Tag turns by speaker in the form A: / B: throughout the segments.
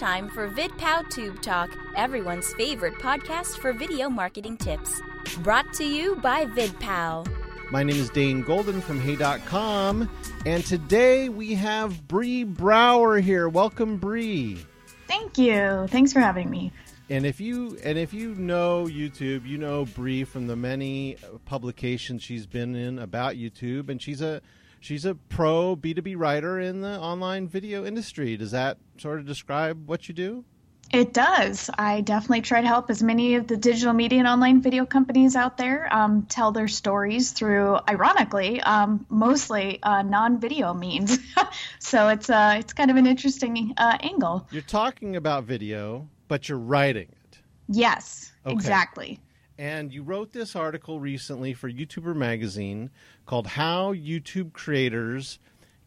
A: time for VidPow Tube Talk, everyone's favorite podcast for video marketing tips. Brought to you by VidPow.
B: My name is Dane Golden from Hey.com, and today we have Bree Brouwer here. Welcome, Bree.
C: Thank you. Thanks for having me.
B: And if you and if you know YouTube, you know Bree from the many publications she's been in about YouTube, and she's a she's a pro B2B writer in the online video industry. Does that sort of describe what you do?
C: It does. I definitely try to help as many of the digital media and online video companies out there um, tell their stories through, ironically, um, mostly uh, non-video means. so it's uh, it's kind of an interesting uh, angle.
B: You're talking about video, but you're writing it.
C: Yes, okay. exactly.
B: And you wrote this article recently for YouTuber Magazine called How YouTube Creators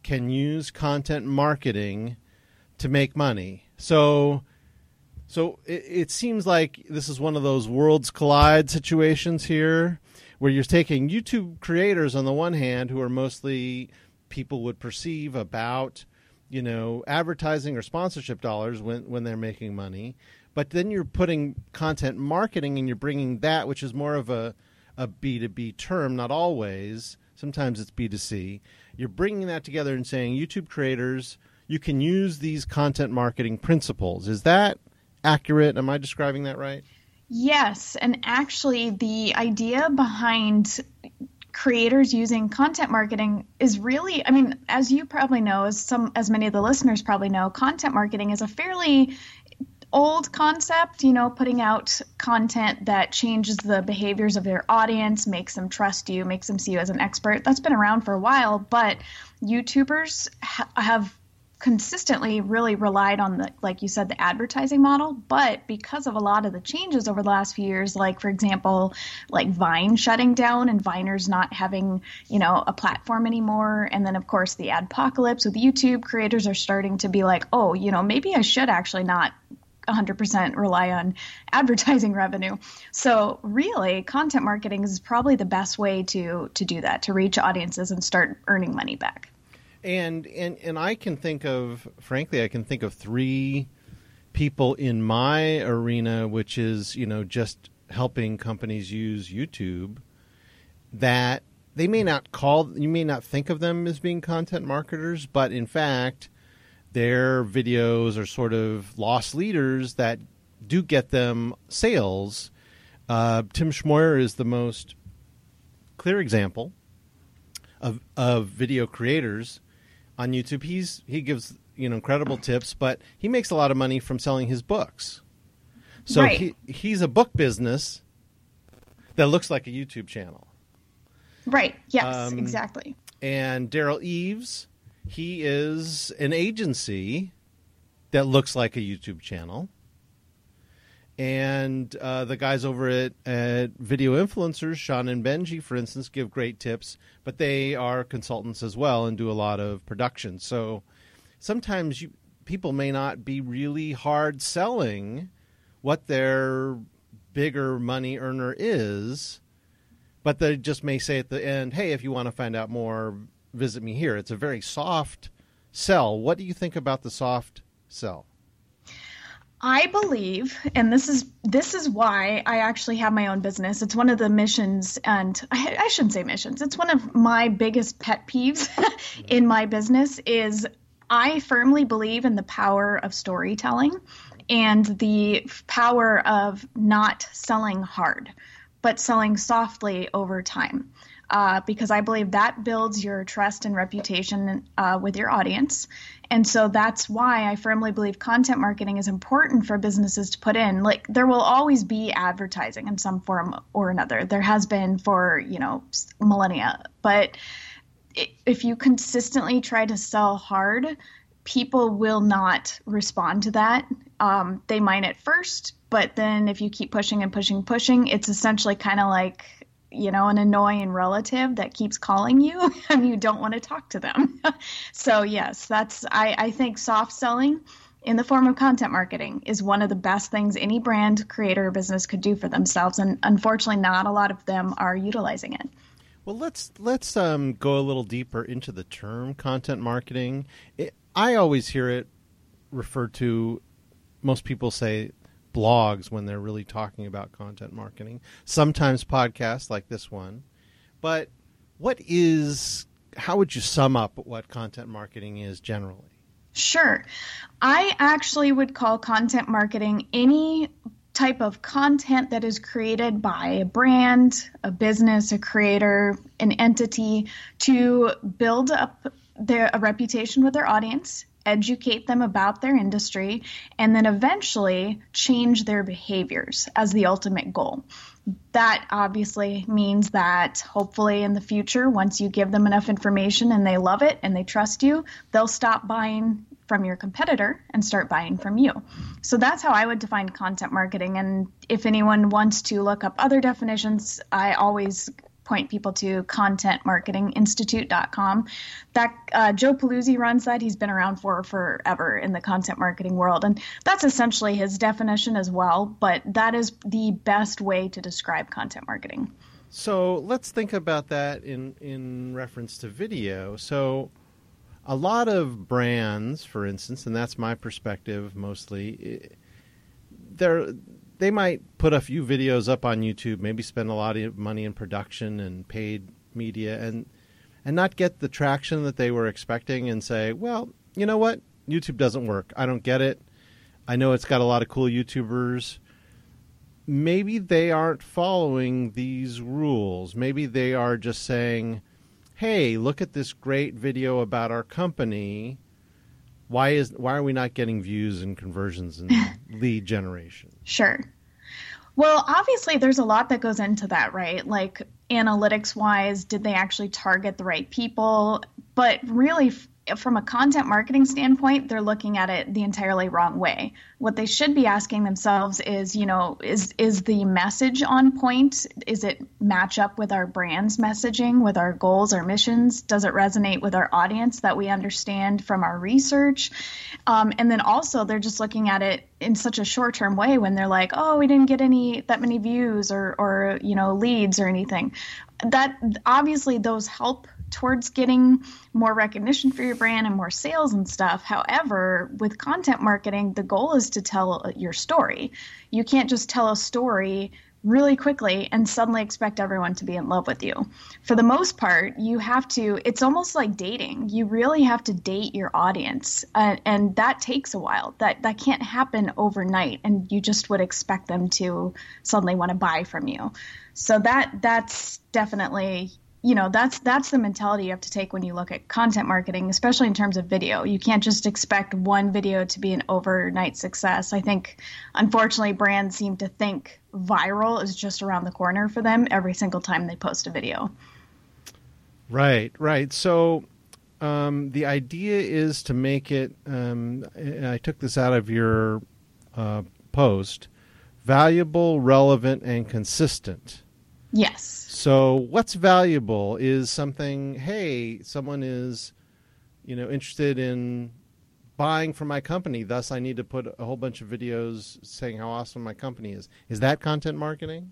B: Can Use Content Marketing to Make Money. So so it, it seems like this is one of those worlds collide situations here where you're taking YouTube creators on the one hand who are mostly people would perceive about you know advertising or sponsorship dollars when when they're making money but then you're putting content marketing and you're bringing that, which is more of a, a B2B term, not always. Sometimes it's B2C. You're bringing that together and saying, YouTube creators, you can use these content marketing principles. Is that accurate? Am I describing that right?
C: Yes. And actually, the idea behind creators using content marketing is really i mean as you probably know as some as many of the listeners probably know content marketing is a fairly old concept, you know, putting out content that changes the behaviors of your audience, makes them trust you, makes them see you as an expert. That's been around for a while, but YouTubers ha- have consistently really relied on the like you said the advertising model but because of a lot of the changes over the last few years like for example like vine shutting down and viners not having you know a platform anymore and then of course the adpocalypse with youtube creators are starting to be like oh you know maybe i should actually not 100% rely on advertising revenue. So really, content marketing is probably the best way to to do that to reach audiences and start earning money back.
B: And and and I can think of frankly, I can think of three people in my arena which is, you know, just helping companies use YouTube that they may not call you may not think of them as being content marketers, but in fact, their videos are sort of loss leaders that do get them sales. Uh, Tim Schmoyer is the most clear example of of video creators on YouTube. He's he gives you know incredible tips, but he makes a lot of money from selling his books. So
C: right.
B: he he's a book business that looks like a YouTube channel.
C: Right. Yes. Um, exactly.
B: And Derral Eves he is an agency that looks like a YouTube channel. And uh, the guys over at, at Video Influencers, Sean and Benji, for instance, give great tips, but they are consultants as well and do a lot of production. So sometimes you, people may not be really hard selling what their bigger money earner is, but they just may say at the end, hey, if you want to find out more, visit me here. It's a very soft sell. What do you think about the soft sell?
C: I believe, and this is this is why I actually have my own business. It's one of the missions, and I, I shouldn't say missions. It's one of my biggest pet peeves in my business. Is I firmly believe in the power of storytelling and the power of not selling hard, but selling softly over time uh, because I believe that builds your trust and reputation uh, with your audience. And so that's why I firmly believe content marketing is important for businesses to put in. Like there will always be advertising in some form or another. There has been for, you know, millennia. But if you consistently try to sell hard, people will not respond to that. Um, they might at first, but then if you keep pushing and pushing, pushing, it's essentially kind of like you know, an annoying relative that keeps calling you and you don't want to talk to them. so yes, that's I, I think soft selling in the form of content marketing is one of the best things any brand creator or business could do for themselves and unfortunately not a lot of them are utilizing it.
B: Well, let's let's um, go a little deeper into the term content marketing. It, I always hear it referred to most people say blogs when they're really talking about content marketing. Sometimes podcasts like this one. But what is how would you sum up what content marketing is generally?
C: Sure. I actually would call content marketing any type of content that is created by a brand, a business, a creator, an entity to build up their a reputation with their audience, educate them about their industry, and then eventually change their behaviors as the ultimate goal. That obviously means that hopefully in the future, once you give them enough information and they love it and they trust you, they'll stop buying from your competitor and start buying from you. So that's how I would define content marketing. And if anyone wants to look up other definitions, I always point people to contentmarketinginstitute.com. That uh, Joe Pulizzi runs that. He's been around for forever in the content marketing world, and that's essentially his definition as well. But that is the best way to describe content marketing.
B: So let's think about that in in reference to video. So a lot of brands, for instance, and that's my perspective mostly, they're they might put a few videos up on YouTube, maybe spend a lot of money in production and paid media, and and not get the traction that they were expecting, and say, well, you know what, YouTube doesn't work. I don't get it. I know it's got a lot of cool YouTubers. Maybe they aren't following these rules. Maybe they are just saying hey, look at this great video about our company. Why is why are we not getting views and conversions and lead generation?
C: Sure. Well, obviously there's a lot that goes into that, right? Like analytics wise, did they actually target the right people? But really from a content marketing standpoint, they're looking at it the entirely wrong way. What they should be asking themselves is, you know, is is the message on point? Is it match up with our brand's messaging, with our goals, our missions? Does it resonate with our audience that we understand from our research? Um, and then also, they're just looking at it in such a short term way when they're like, oh, we didn't get any that many views or or you know leads or anything. That obviously those help towards getting more recognition for your brand and more sales and stuff. However, with content marketing, the goal is to tell your story. You can't just tell a story really quickly and suddenly expect everyone to be in love with you. For the most part, you have to, it's almost like dating. You really have to date your audience. Uh, and that takes a while. That, that can't happen overnight. And you just would expect them to suddenly want to buy from you. So that, that's definitely, you know that's that's the mentality you have to take when you look at content marketing especially in terms of video. You can't just expect one video to be an overnight success. I think unfortunately brands seem to think viral is just around the corner for them every single time they post a video.
B: Right right. So um, the idea is to make it um, i took this out of your uh, post valuable relevant and consistent
C: yes
B: so what's valuable is something. Hey, someone is, you know, interested in buying from my company. Thus, I need to put a whole bunch of videos saying how awesome my company is. Is that content marketing?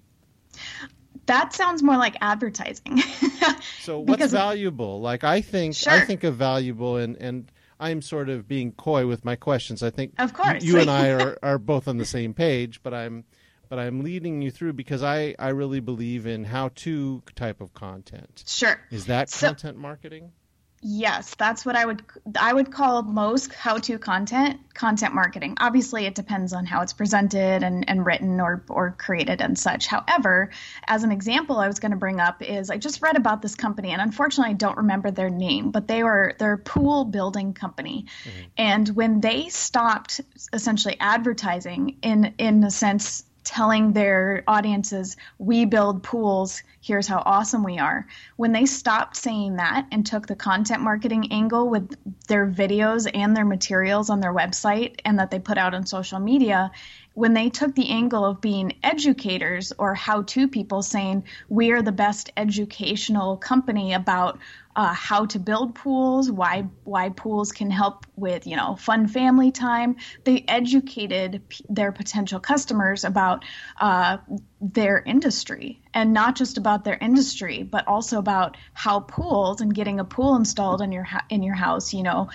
C: That sounds more like advertising.
B: so what's because valuable? Like I think sure. I think of valuable and and I'm sort of being coy with my questions. I think
C: of course
B: you and I are, are both on the same page, but I'm but I'm leading you through because I, I really believe in how to type of content.
C: Sure.
B: Is that so, content marketing?
C: Yes, that's what I would I would call most how-to content content marketing. Obviously, it depends on how it's presented and, and written or or created and such. However, as an example, I was going to bring up is I just read about this company and unfortunately I don't remember their name, but they were they're a pool building company, mm-hmm. and when they stopped essentially advertising in in a sense telling their audiences, we build pools, here's how awesome we are. When they stopped saying that and took the content marketing angle with their videos and their materials on their website and that they put out on social media, when they took the angle of being educators or how to people saying we are the best educational company about uh, how to build pools, why why pools can help with you know fun family time. They educated p- their potential customers about uh, their industry and not just about their industry, but also about how pools and getting a pool installed in your ha- in your house, you know,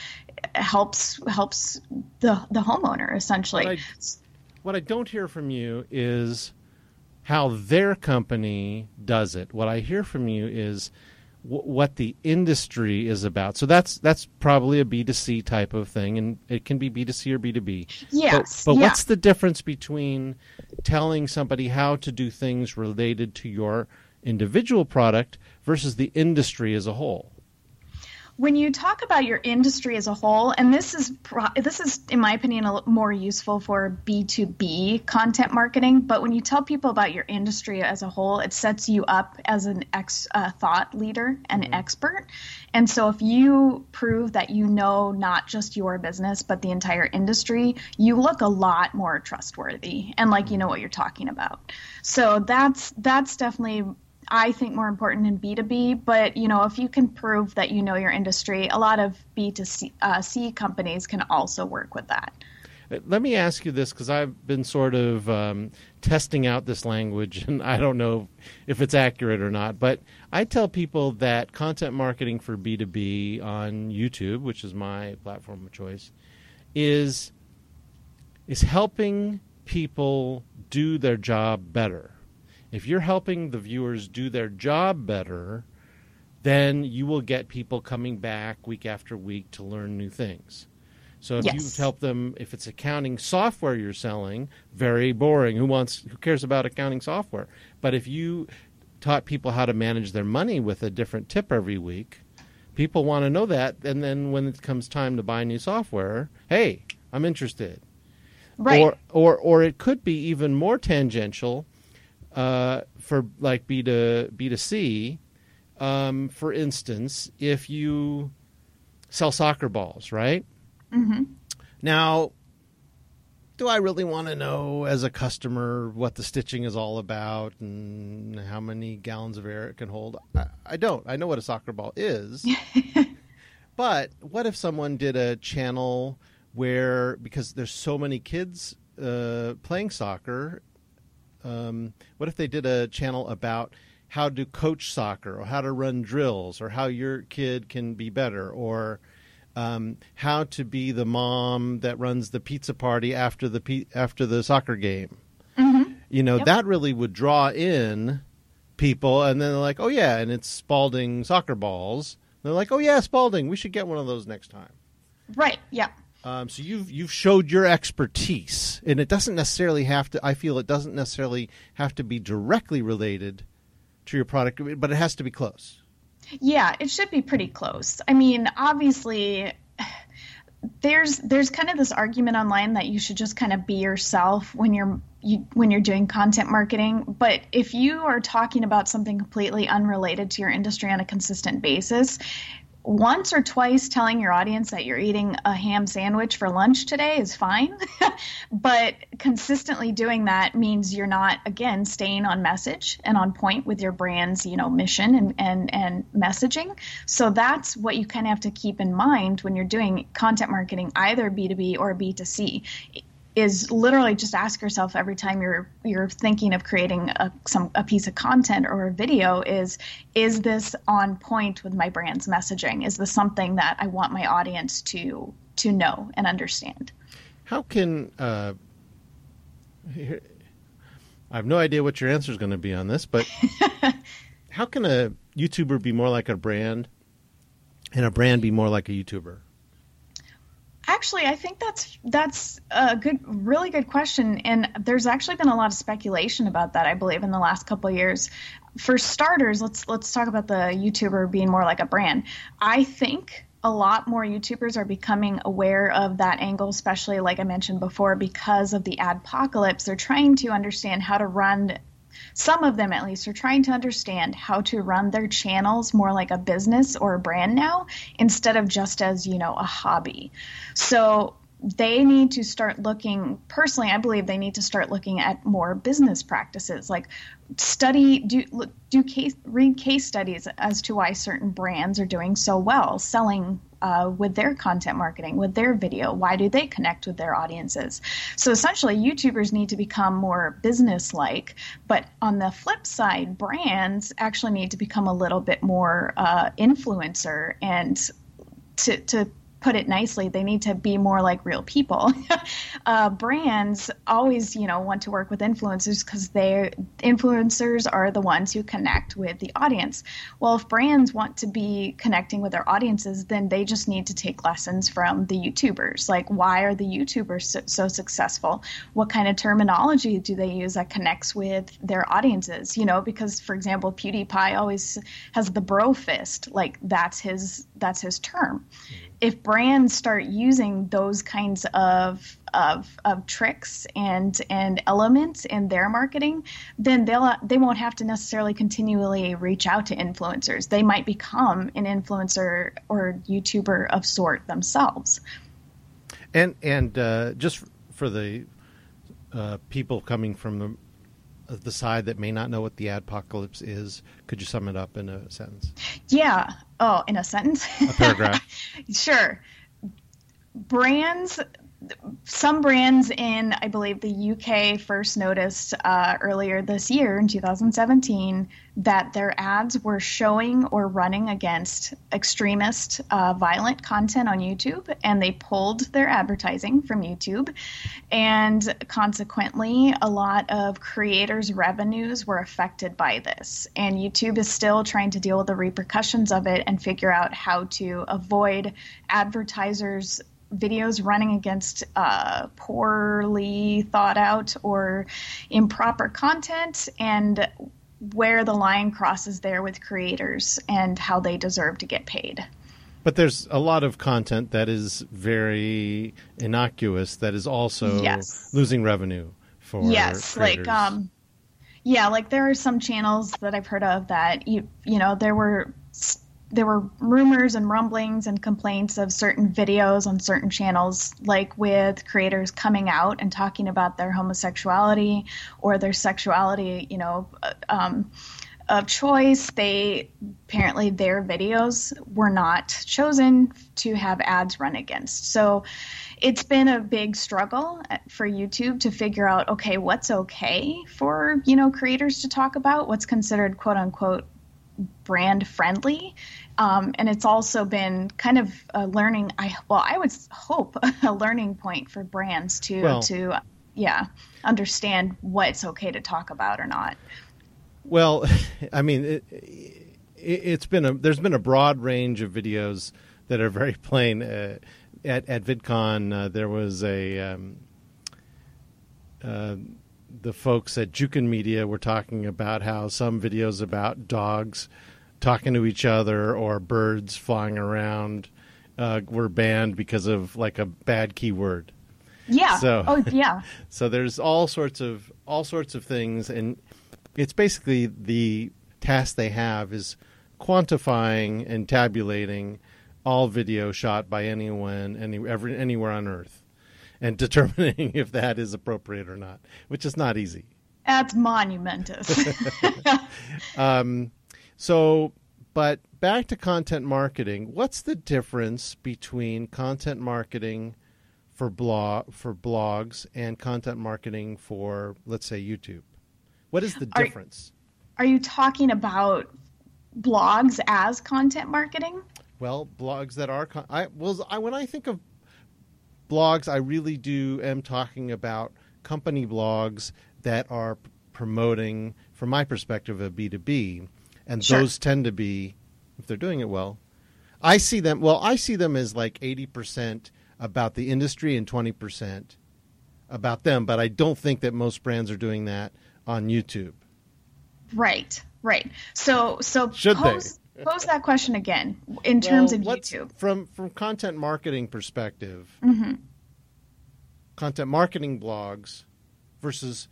C: helps helps the the homeowner essentially.
B: What I, what I don't hear from you is how their company does it. What I hear from you is what the industry is about. So that's that's probably a B2C type of thing, and it can be B2C or B2B.
C: Yes.
B: But, but
C: yeah.
B: what's the difference between telling somebody how to do things related to your individual product versus the industry as a whole?
C: When you talk about your industry as a whole, and this is pro- this is in my opinion a more useful for B two B content marketing. But when you tell people about your industry as a whole, it sets you up as an ex uh, thought leader and mm-hmm. expert. And so if you prove that you know not just your business but the entire industry, you look a lot more trustworthy and like you know what you're talking about. So that's that's definitely I think more important in B2B, but you know, if you can prove that you know your industry, a lot of B2C uh, C companies can also work with that.
B: Uh, let me ask you this because I've been sort of um, testing out this language, and I don't know if it's accurate or not. But I tell people that content marketing for B2B on YouTube, which is my platform of choice, is is helping people do their job better if you're helping the viewers do their job better, then you will get people coming back week after week to learn new things. So if yes. you help them, if it's accounting software you're selling, very boring. Who wants? Who cares about accounting software? But if you taught people how to manage their money with a different tip every week, people want to know that. And then when it comes time to buy new software, hey, I'm interested.
C: Right.
B: Or or or it could be even more tangential uh, for like B to B to C, um, for instance, if you sell soccer balls, right?
C: Mm-hmm.
B: Now, do I really want to know as a customer what the stitching is all about and how many gallons of air it can hold? I, I don't. I know what a soccer ball is. but what if someone did a channel where, because there's so many kids uh, playing soccer um, what if they did a channel about how to coach soccer or how to run drills or how your kid can be better or um, how to be the mom that runs the pizza party after the pe- after the soccer game.
C: Mm-hmm.
B: You know
C: yep.
B: that really would draw in people, and then they're like, "Oh yeah," and it's Spalding soccer balls. And they're like, "Oh yeah, Spalding, we should get one of those next time."
C: Right. Yeah.
B: Um, so you've you've showed your expertise, and it doesn't necessarily have to. I feel it doesn't necessarily have to be directly related to your product, but it has to be close.
C: Yeah, it should be pretty close. I mean, obviously, there's there's kind of this argument online that you should just kind of be yourself when you're you, when you're doing content marketing. But if you are talking about something completely unrelated to your industry on a consistent basis, once or twice telling your audience that you're eating a ham sandwich for lunch today is fine. but consistently doing that means you're not, again, staying on message and on point with your brand's, you know, mission and, and, and messaging. So that's what you kind of have to keep in mind when you're doing content marketing, either B2B or B2C is literally just ask yourself every time you're you're thinking of creating a some a piece of content or a video is is this on point with my brand's messaging? Is this something that I want my audience to to know and understand?
B: How can uh, I have no idea what your answer is going to be on this but how can a YouTuber be more like a brand and a brand be more like a YouTuber
C: Actually, I think that's that's a good, really good question, and there's actually been a lot of speculation about that. I believe in the last couple of years. For starters, let's let's talk about the YouTuber being more like a brand. I think a lot more YouTubers are becoming aware of that angle, especially like I mentioned before, because of the adpocalypse. They're trying to understand how to run some of them at least are trying to understand how to run their channels more like a business or a brand now instead of just as you know a hobby. So they need to start looking personally i believe they need to start looking at more business practices. Like study do do case read case studies as to why certain brands are doing so well selling uh, with their content marketing with their video. Why do they connect with their audiences? So essentially youtubers need to become more business like but on the flip side brands actually need to become a little bit more uh, influencer and to, to put it nicely, they need to be more like real people. uh, brands always, you know, want to work with influencers because they influencers are the ones who connect with the audience. Well, if brands want to be connecting with their audiences, then they just need to take lessons from the YouTubers. Like, why are the YouTubers so, so successful? What kind of terminology do they use that connects with their audiences? You know, because for example, PewDiePie always has the bro fist. Like that's his that's his term. Mm-hmm if brands start using those kinds of of, of tricks and and elements in their marketing, then they'll they won't have to necessarily continually reach out to influencers. They might become an influencer or YouTuber of sort themselves.
B: And and uh, just for the uh, people coming from the the side that may not know what the adpocalypse is, could you sum it up in a sentence?
C: Yeah. Oh, in a sentence?
B: A paragraph.
C: sure. Brands some brands in, I believe, the UK first noticed uh, earlier this year in 2017 that their ads were showing or running against extremist, uh, violent content on YouTube, and they pulled their advertising from YouTube. And consequently, a lot of creators' revenues were affected by this. And YouTube is still trying to deal with the repercussions of it and figure out how to avoid advertisers' videos running against uh, poorly thought out or improper content and where the line crosses there with creators and how they deserve to get paid.
B: But there's a lot of content that is very innocuous that is also yes. losing revenue for yes, creators.
C: like um, yeah, like there are some channels that I've heard of that you you know there were there were rumors and rumblings and complaints of certain videos on certain channels, like with creators coming out and talking about their homosexuality or their sexuality, you know, um, of choice. They apparently their videos were not chosen to have ads run against. So it's been a big struggle for YouTube to figure out okay, what's okay for you know creators to talk about, what's considered quote unquote brand friendly. Um, and it's also been kind of a learning. I well, I would hope a learning point for brands to well, to yeah understand what's okay to talk about or not.
B: Well, I mean, it, it, has been a there's been a broad range of videos that are very plain. Uh, at at VidCon, uh, there was a um, uh, the folks at Jukin Media were talking about how some videos about dogs talking to each other or birds flying around uh, were banned because of like a bad keyword.
C: Yeah.
B: So
C: oh yeah.
B: so there's all sorts of all sorts of things, and it's basically the task they have is quantifying and tabulating all video shot by anyone any, every, anywhere on Earth and determining if that is appropriate or not, which is not easy.
C: That's monumentous.
B: um, so, but back to content marketing. What's the difference between content marketing for blog for blogs and content marketing for, let's say, YouTube? What is the difference?
C: Are, are you talking about blogs as content marketing?
B: Well, blogs that are con- I well, I, when I think of blogs, I really do am talking about company blogs that are promoting, from my perspective, a B2B. And sure. those tend to be, if they're doing it well, I see them, well, I see them as like 80% about the industry and 20% about them. But I don't think that most brands are doing that on YouTube.
C: Right, right. So, so should pose, they? Pose that question again in terms well, of YouTube
B: from from content marketing perspective. Mm-hmm. Content marketing blogs versus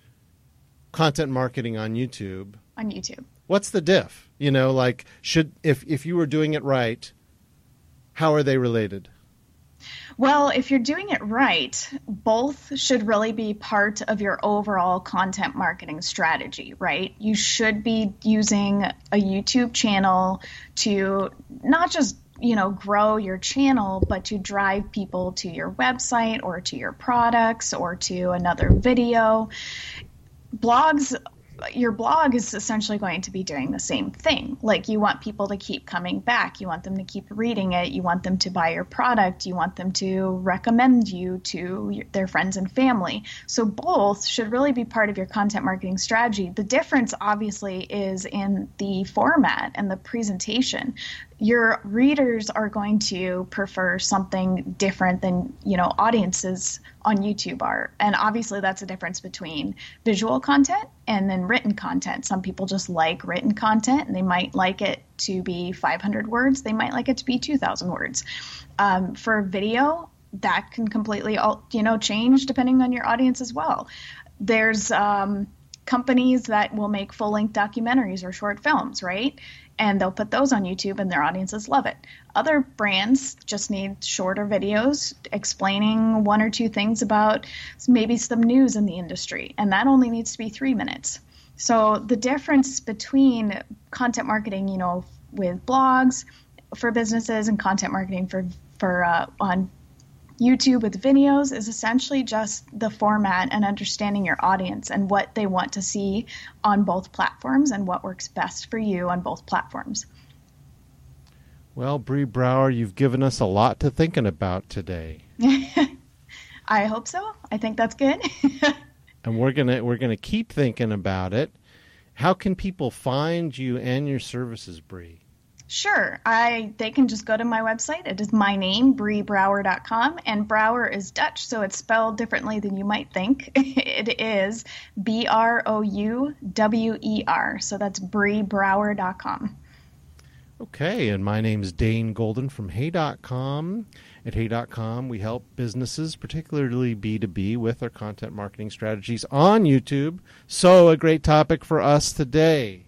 B: content marketing on YouTube.
C: On YouTube.
B: What's the diff? You know, like should if if you were doing it right, how are they related?
C: Well, if you're doing it right, both should really be part of your overall content marketing strategy, right? You should be using a YouTube channel to not just you know grow your channel but to drive people to your website or to your products or to another video blogs your blog is essentially going to be doing the same thing. Like you want people to keep coming back, you want them to keep reading it, you want them to buy your product, you want them to recommend you to their friends and family. So both should really be part of your content marketing strategy. The difference obviously is in the format and the presentation your readers are going to prefer something different than you know audiences on youtube are. And obviously that's a difference between visual content and then written content. Some people just like written content and they might like it to be 500 words. They might like it to be 2000 words. Um, for video that can completely you know change depending on your audience as well. There's um, companies that will make full length documentaries or short films, right? And they'll put those on YouTube and their audiences love it. Other brands just need shorter videos explaining one or two things about maybe some news in the industry, and that only needs to be three minutes. So the difference between content marketing, you know, with blogs for businesses and content marketing for for uh, on YouTube with videos is essentially just the format and understanding your audience and what they want to see on both platforms and what works best for you on both platforms.
B: Well, Bree Brouwer, you've given us a lot to thinking about today.
C: I hope so. I think that's good.
B: and we're gonna we're gonna keep thinking about it. How can people find you and your services, Bree?
C: Sure. I they can just go to my website. It is my name, breebrouwer.com, and Brouwer is Dutch, so it's spelled differently than you might think. it is B R O U W E R. So that's breebrouwer.com.
B: Okay, and my name is Dane Golden from Hey.com. At Hey.com, we help businesses, particularly B2B, with our content marketing strategies on YouTube. So, a great topic for us today.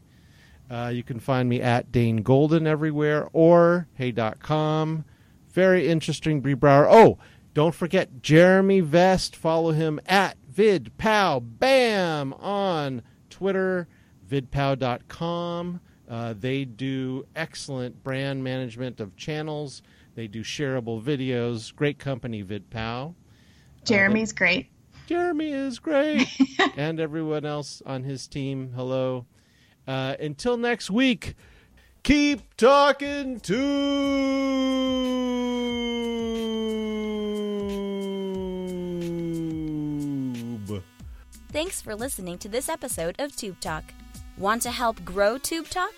B: Uh, you can find me at Dane Golden everywhere or hey.com. Very interesting, Bree Brouwer. Oh, don't forget Jeremy Vest. Follow him at VidPow Bam on Twitter, vidpow.com. Uh, they do excellent brand management of channels. They do shareable videos. Great company, VidPow.
C: Jeremy's uh, great.
B: Jeremy is great. and everyone else on his team, hello. Uh, until next week, keep talking tube.
A: Thanks for listening to this episode of Tube Talk. Want to help grow Tube Talk?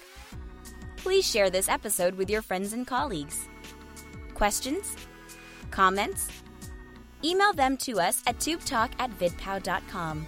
A: Please share this episode with your friends and colleagues. Questions? Comments? Email them to us at tubetalk at vidpow.com.